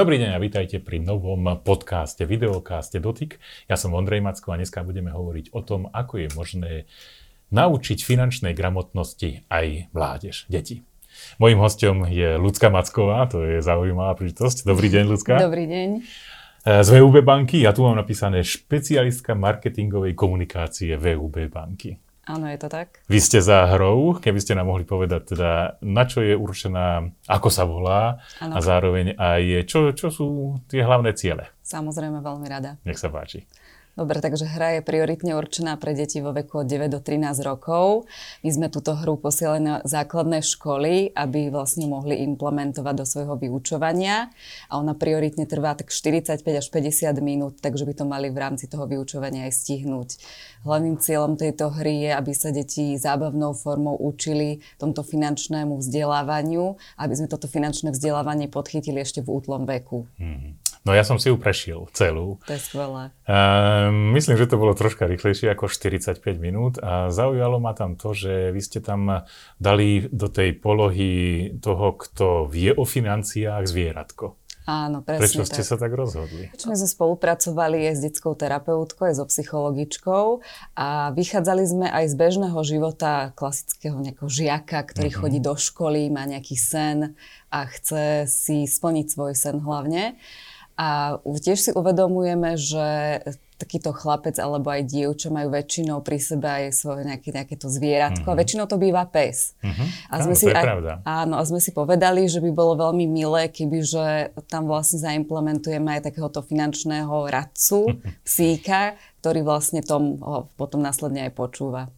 Dobrý deň a vítajte pri novom podcaste, videokáste Dotyk. Ja som Ondrej Macko a dneska budeme hovoriť o tom, ako je možné naučiť finančnej gramotnosti aj mládež, deti. Mojím hostom je Lucka Macková, to je zaujímavá príležitosť. Dobrý deň, Lucka. Dobrý deň. Z VUB banky, ja tu mám napísané špecialistka marketingovej komunikácie VUB banky. Áno, je to tak. Vy ste za hrou, keby ste nám mohli povedať teda, na čo je určená, ako sa volá ano. a zároveň aj čo, čo sú tie hlavné ciele. Samozrejme, veľmi rada. Nech sa páči. Dobre, takže hra je prioritne určená pre deti vo veku od 9 do 13 rokov. My sme túto hru posielali na základné školy, aby vlastne mohli implementovať do svojho vyučovania. A ona prioritne trvá tak 45 až 50 minút, takže by to mali v rámci toho vyučovania aj stihnúť. Hlavným cieľom tejto hry je, aby sa deti zábavnou formou učili tomto finančnému vzdelávaniu, aby sme toto finančné vzdelávanie podchytili ešte v útlom veku. Mm-hmm. No ja som si ju prešiel celú. To je skvelé. Uh, myslím, že to bolo troška rýchlejšie ako 45 minút a zaujalo ma tam to, že vy ste tam dali do tej polohy toho, kto vie o financiách zvieratko. Áno, presne Prečo ste tak. sa tak rozhodli? Prečo my sme spolupracovali aj s detskou terapeutkou, aj so psychologičkou a vychádzali sme aj z bežného života klasického nejakého žiaka, ktorý uh-huh. chodí do školy, má nejaký sen a chce si splniť svoj sen hlavne. A tiež si uvedomujeme, že takýto chlapec alebo aj dievča majú väčšinou pri sebe aj svoje nejaké, nejaké to zvieratko. Mm-hmm. A väčšinou to býva pes. Mm-hmm. A sme áno, si, to je aj, pravda. Áno, a sme si povedali, že by bolo veľmi milé, kebyže tam vlastne zaimplementujeme aj takéhoto finančného radcu, psíka, ktorý vlastne tom potom následne aj počúva.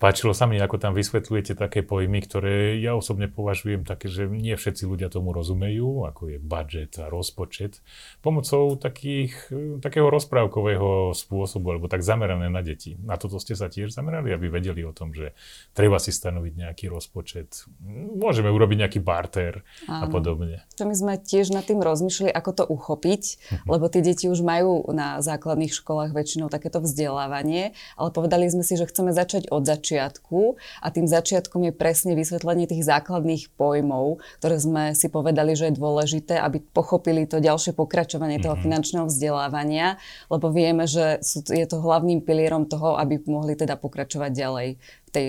Páčilo sa mi, ako tam vysvetľujete také pojmy, ktoré ja osobne považujem také, že nie všetci ľudia tomu rozumejú, ako je budget a rozpočet, pomocou takých, takého rozprávkového spôsobu, alebo tak zamerané na deti. Na toto ste sa tiež zamerali, aby vedeli o tom, že treba si stanoviť nejaký rozpočet. Môžeme urobiť nejaký barter Áno. a podobne. To my sme tiež nad tým rozmýšľali, ako to uchopiť, mhm. lebo tie deti už majú na základných školách väčšinou takéto vzdelávanie, ale povedali sme si, že chceme začať od začiatku začiatku a tým začiatkom je presne vysvetlenie tých základných pojmov, ktoré sme si povedali, že je dôležité, aby pochopili to ďalšie pokračovanie toho mm-hmm. finančného vzdelávania, lebo vieme, že sú, je to hlavným pilierom toho, aby mohli teda pokračovať ďalej v tej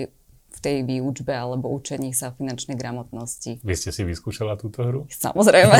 tej výučbe alebo učení sa finančnej gramotnosti. Vy ste si vyskúšala túto hru? Samozrejme.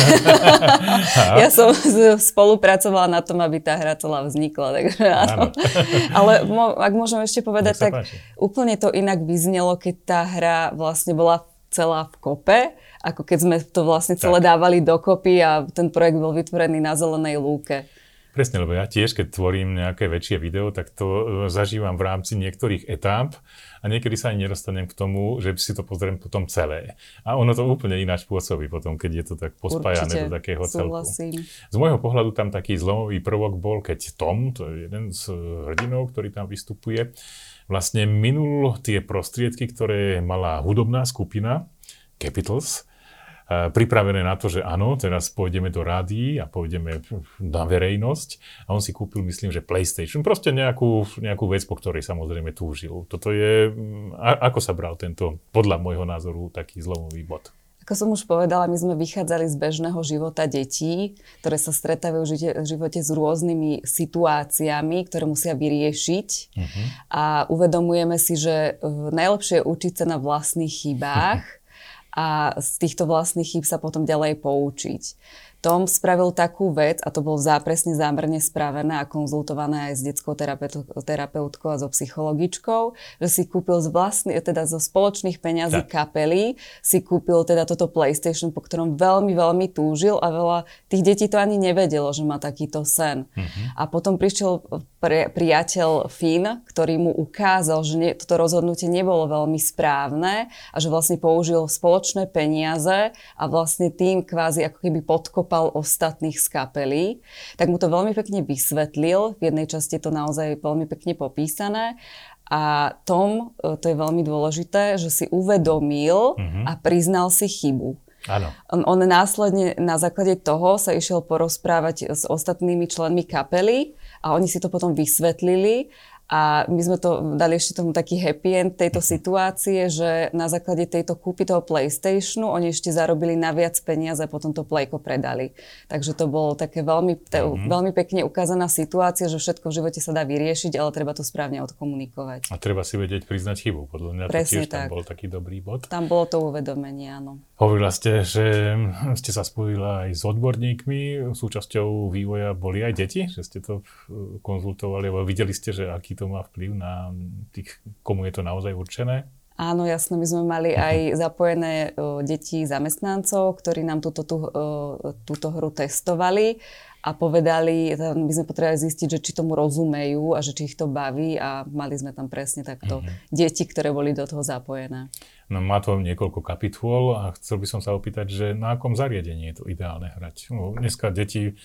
ja som spolupracovala na tom, aby tá hra celá vznikla. Takže áno. Ale mo, ak môžem ešte povedať, tak páči. úplne to inak vyznelo, keď tá hra vlastne bola celá v kope, ako keď sme to vlastne celé tak. dávali dokopy a ten projekt bol vytvorený na zelenej lúke. Presne, lebo ja tiež, keď tvorím nejaké väčšie video, tak to e, zažívam v rámci niektorých etáp a niekedy sa ani nedostanem k tomu, že si to pozriem potom celé. A ono to úplne ináč pôsobí potom, keď je to tak pospájané Určite, do takého súhlasím. celku. Z môjho pohľadu tam taký zlomový prvok bol, keď Tom, to je jeden z hrdinov, ktorý tam vystupuje, vlastne minul tie prostriedky, ktoré mala hudobná skupina Capitals, pripravené na to, že áno, teraz pôjdeme do rádií a pôjdeme na verejnosť a on si kúpil, myslím, že PlayStation, proste nejakú, nejakú vec, po ktorej samozrejme túžil. Toto je, a, ako sa bral tento, podľa môjho názoru, taký zlomový bod? Ako som už povedala, my sme vychádzali z bežného života detí, ktoré sa stretávajú v živote s rôznymi situáciami, ktoré musia vyriešiť. Uh-huh. A uvedomujeme si, že najlepšie je učiť sa na vlastných chybách a z týchto vlastných chýb sa potom ďalej poučiť. Tom spravil takú vec, a to bolo zápresne zámerne spravené a konzultované aj s detskou terapeutkou a so psychologičkou, že si kúpil z vlastný, teda zo spoločných peňazí tak. kapely, si kúpil teda toto PlayStation, po ktorom veľmi, veľmi túžil a veľa tých detí to ani nevedelo, že má takýto sen. Uh-huh. A potom prišiel pri, priateľ Finn, ktorý mu ukázal, že nie, toto rozhodnutie nebolo veľmi správne a že vlastne použil spoločné peniaze a vlastne tým kvázi ako keby podkopal čerpal ostatných z kapely, tak mu to veľmi pekne vysvetlil. V jednej časti je to naozaj veľmi pekne popísané. A Tom, e, to je veľmi dôležité, že si uvedomil mm-hmm. a priznal si chybu. Áno. On, on následne na základe toho sa išiel porozprávať s ostatnými členmi kapely a oni si to potom vysvetlili A my sme to dali ešte tomu taký happy end tejto situácie, že na základe tejto kúpy toho PlayStationu oni ešte zarobili na viac peniaze a potom to Playko predali. Takže to bolo také veľmi, te, mm-hmm. veľmi pekne ukázaná situácia, že všetko v živote sa dá vyriešiť, ale treba to správne odkomunikovať. A treba si vedieť priznať chybu. Podľa mňa Presne to tiež tak. tam bol taký dobrý bod. Tam bolo to uvedomenie, áno. Hovorila ste, že ste sa spojila aj s odborníkmi. Súčasťou vývoja boli aj deti, že ste to konzultovali, alebo videli ste, že aký to má vplyv na tých, komu je to naozaj určené? Áno, jasno, my sme mali aj zapojené o, deti zamestnancov, ktorí nám túto, tú, o, túto hru testovali a povedali, my sme potrebovali zistiť, že či tomu rozumejú a že či ich to baví a mali sme tam presne takto uh-huh. deti, ktoré boli do toho zapojené. No, má to niekoľko kapitôl a chcel by som sa opýtať, že na akom zariadení je to ideálne hrať. No, dneska deti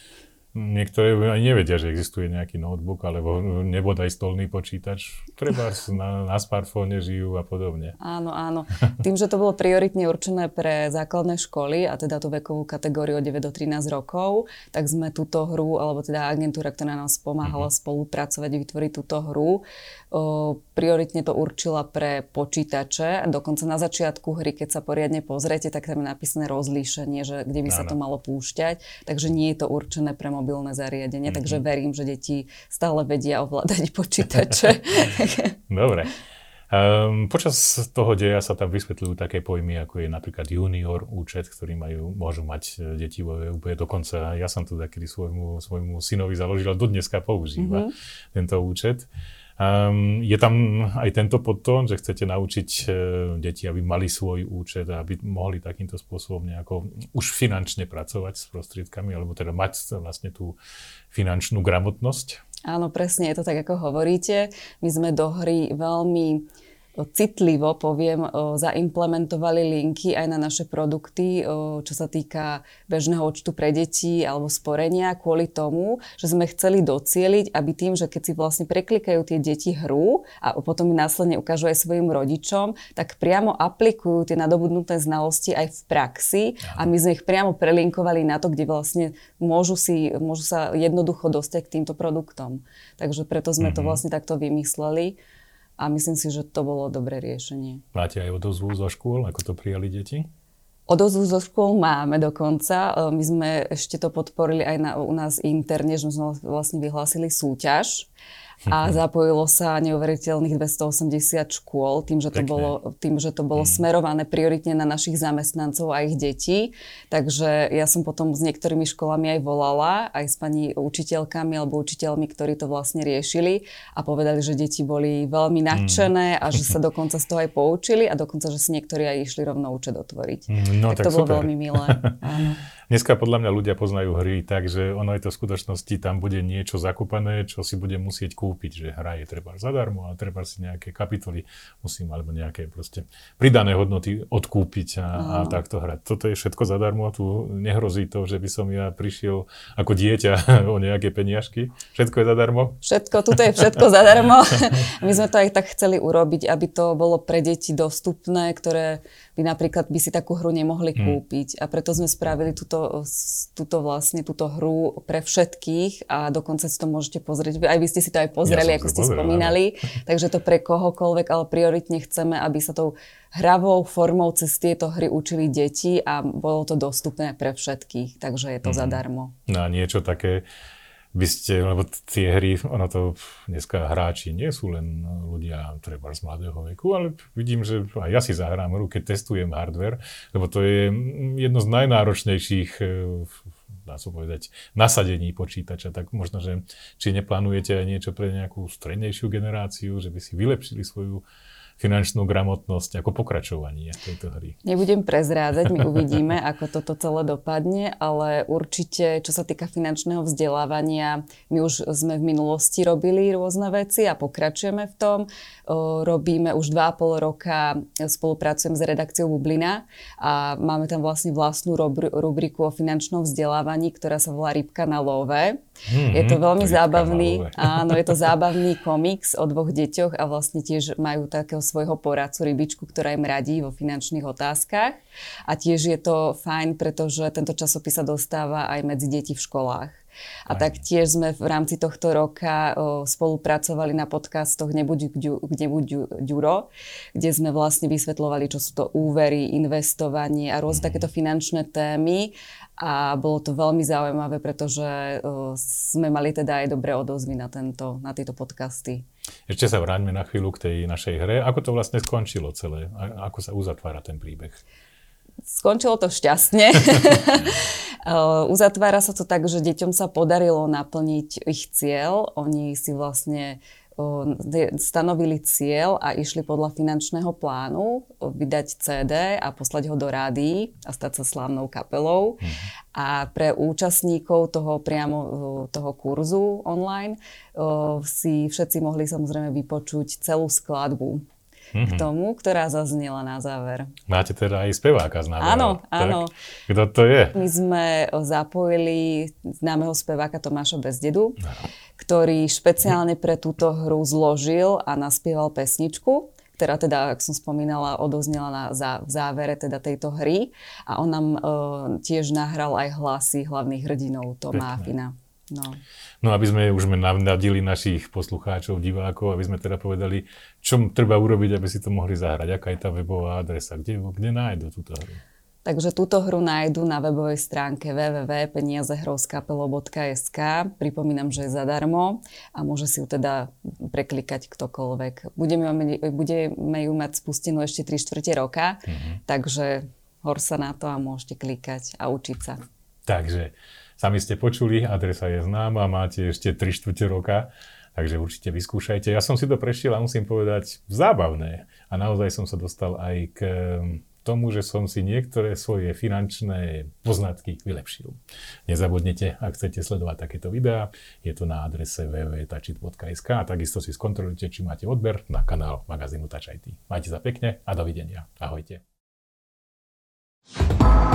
Niektoré ani nevedia, že existuje nejaký notebook alebo nebodaj stolný počítač. Treba na, na smartfóne žijú a podobne. Áno, áno. Tým, že to bolo prioritne určené pre základné školy a teda tú vekovú kategóriu od 9 do 13 rokov, tak sme túto hru, alebo teda agentúra, ktorá nás pomáhala uh-huh. spolupracovať, vytvoriť túto hru, o, prioritne to určila pre počítače. Dokonca na začiatku hry, keď sa poriadne pozriete, tak tam je napísané rozlíšenie, že kde by sa to malo púšťať. Takže nie je to určené pre mobilné zariadenie. Mm-hmm. Takže verím, že deti stále vedia ovládať počítače. Dobre. Um, počas toho deja sa tam vysvetľujú také pojmy, ako je napríklad junior účet, ktorý majú, môžu mať e, deti úplne dokonca. Ja som to takedy svojmu, svojmu synovi založil a dodneska používa mm-hmm. tento účet. Um, je tam aj tento podtón, že chcete naučiť uh, deti, aby mali svoj účet a aby mohli takýmto spôsobom nejako už finančne pracovať s prostriedkami, alebo teda mať vlastne tú finančnú gramotnosť? Áno, presne, je to tak, ako hovoríte. My sme do hry veľmi citlivo, poviem, zaimplementovali linky aj na naše produkty, čo sa týka bežného účtu pre deti alebo sporenia, kvôli tomu, že sme chceli docieliť, aby tým, že keď si vlastne preklikajú tie deti hru a potom následne ukážu aj svojim rodičom, tak priamo aplikujú tie nadobudnuté znalosti aj v praxi a my sme ich priamo prelinkovali na to, kde vlastne môžu, si, môžu sa jednoducho dostať k týmto produktom. Takže preto sme to vlastne takto vymysleli a myslím si, že to bolo dobré riešenie. Máte aj odozvu zo škôl, ako to prijali deti? Odozvu zo škôl máme dokonca. E, my sme ešte to podporili aj na, u nás interne, že sme vlastne vyhlásili súťaž a zapojilo sa neuveriteľných 280 škôl, tým, že to Pekne. bolo, tým, že to bolo mm. smerované prioritne na našich zamestnancov a ich detí. Takže ja som potom s niektorými školami aj volala, aj s pani učiteľkami alebo učiteľmi, ktorí to vlastne riešili a povedali, že deti boli veľmi mm. nadšené mm. a že sa dokonca z toho aj poučili a dokonca, že si niektorí aj išli rovno účet otvoriť. Mm, no, tak, tak to super. bolo veľmi milé. Áno. Dneska podľa mňa ľudia poznajú hry tak, že ono je to v skutočnosti, tam bude niečo zakúpané, čo si bude musieť kúpiť, že hra je treba zadarmo a treba si nejaké kapitoly musím, alebo nejaké proste pridané hodnoty odkúpiť a, a takto hrať. Toto je všetko zadarmo, tu nehrozí to, že by som ja prišiel ako dieťa o nejaké peniažky. Všetko je zadarmo? Všetko, tuto je všetko zadarmo. My sme to aj tak chceli urobiť, aby to bolo pre deti dostupné, ktoré by napríklad by si takú hru nemohli hmm. kúpiť. A preto sme spravili túto, túto vlastne túto hru pre všetkých a dokonca si to môžete pozrieť. Aj vy ste si to aj pozreli, ja ako ste pozrel, spomínali. Áno. Takže to pre kohokoľvek, ale prioritne chceme, aby sa tou hravou formou cez tieto hry učili deti a bolo to dostupné pre všetkých. Takže je to hmm. zadarmo. No a niečo také by ste, lebo tie hry, ono to dneska hráči nie sú len ľudia treba z mladého veku, ale vidím, že aj ja si zahrám hru, keď testujem hardware, lebo to je jedno z najnáročnejších e, dá sa povedať, nasadení počítača, tak možno, že či neplánujete aj niečo pre nejakú strednejšiu generáciu, že by si vylepšili svoju finančnú gramotnosť ako pokračovanie tejto hry. Nebudem prezrádzať, my uvidíme, ako toto celé dopadne, ale určite, čo sa týka finančného vzdelávania, my už sme v minulosti robili rôzne veci a pokračujeme v tom. Robíme už 2,5 roka, spolupracujem s redakciou Bublina a máme tam vlastne vlastnú rubriku o finančnom vzdelávaní, ktorá sa volá Rybka na love. Mm-hmm, je to veľmi to zábavný, áno, je to zábavný komiks o dvoch deťoch a vlastne tiež majú takého svojho poradcu, rybičku, ktorá im radí vo finančných otázkach. A tiež je to fajn, pretože tento časopis sa dostáva aj medzi deti v školách. A Aj. taktiež sme v rámci tohto roka o, spolupracovali na podcastoch Nebuď, Nebuď Ďuro, kde sme vlastne vysvetlovali, čo sú to úvery, investovanie a rôzne mm. takéto finančné témy a bolo to veľmi zaujímavé, pretože sme mali teda aj dobré odozvy na, tento, na tieto podcasty. Ešte sa vráťme na chvíľu k tej našej hre. Ako to vlastne skončilo celé? A, ako sa uzatvára ten príbeh? Skončilo to šťastne. Uzatvára sa to tak, že deťom sa podarilo naplniť ich cieľ. Oni si vlastne stanovili cieľ a išli podľa finančného plánu vydať CD a poslať ho do rády a stať sa slávnou kapelou. Mm. A pre účastníkov toho priamo toho kurzu online si všetci mohli samozrejme vypočuť celú skladbu mm-hmm. k tomu, ktorá zaznela na záver. Máte teda aj speváka z návrhu. Áno, áno. Kto to je? My sme zapojili známeho speváka Tomáša Bezdedu, no. Ktorý špeciálne pre túto hru zložil a naspieval pesničku ktorá teda, ak som spomínala, odoznela na zá, v závere teda tejto hry a on nám uh, tiež nahral aj hlasy hlavných hrdinov Toma a Fina. No. no aby sme už navnadili našich poslucháčov, divákov, aby sme teda povedali, čo treba urobiť, aby si to mohli zahrať, aká je tá webová adresa, kde, kde nájdu túto hru. Takže túto hru nájdu na webovej stránke www.peniazehrouskapelo.sk. Pripomínam, že je zadarmo a môže si ju teda preklikať ktokoľvek. Budeme, budeme ju mať spustenú ešte 3 čtvrte roka, mm-hmm. takže hor sa na to a môžete klikať a učiť sa. Takže Sami ste počuli, adresa je známa, máte ešte 3 čtvrte roka, takže určite vyskúšajte. Ja som si to prešiel a musím povedať zábavné. A naozaj som sa dostal aj k tomu, že som si niektoré svoje finančné poznatky vylepšil. Nezabudnite, ak chcete sledovať takéto videá, je to na adrese www.tačit.sk a takisto si skontrolujte, či máte odber na kanál magazínu Tačajty. Majte sa pekne a dovidenia. Ahojte. you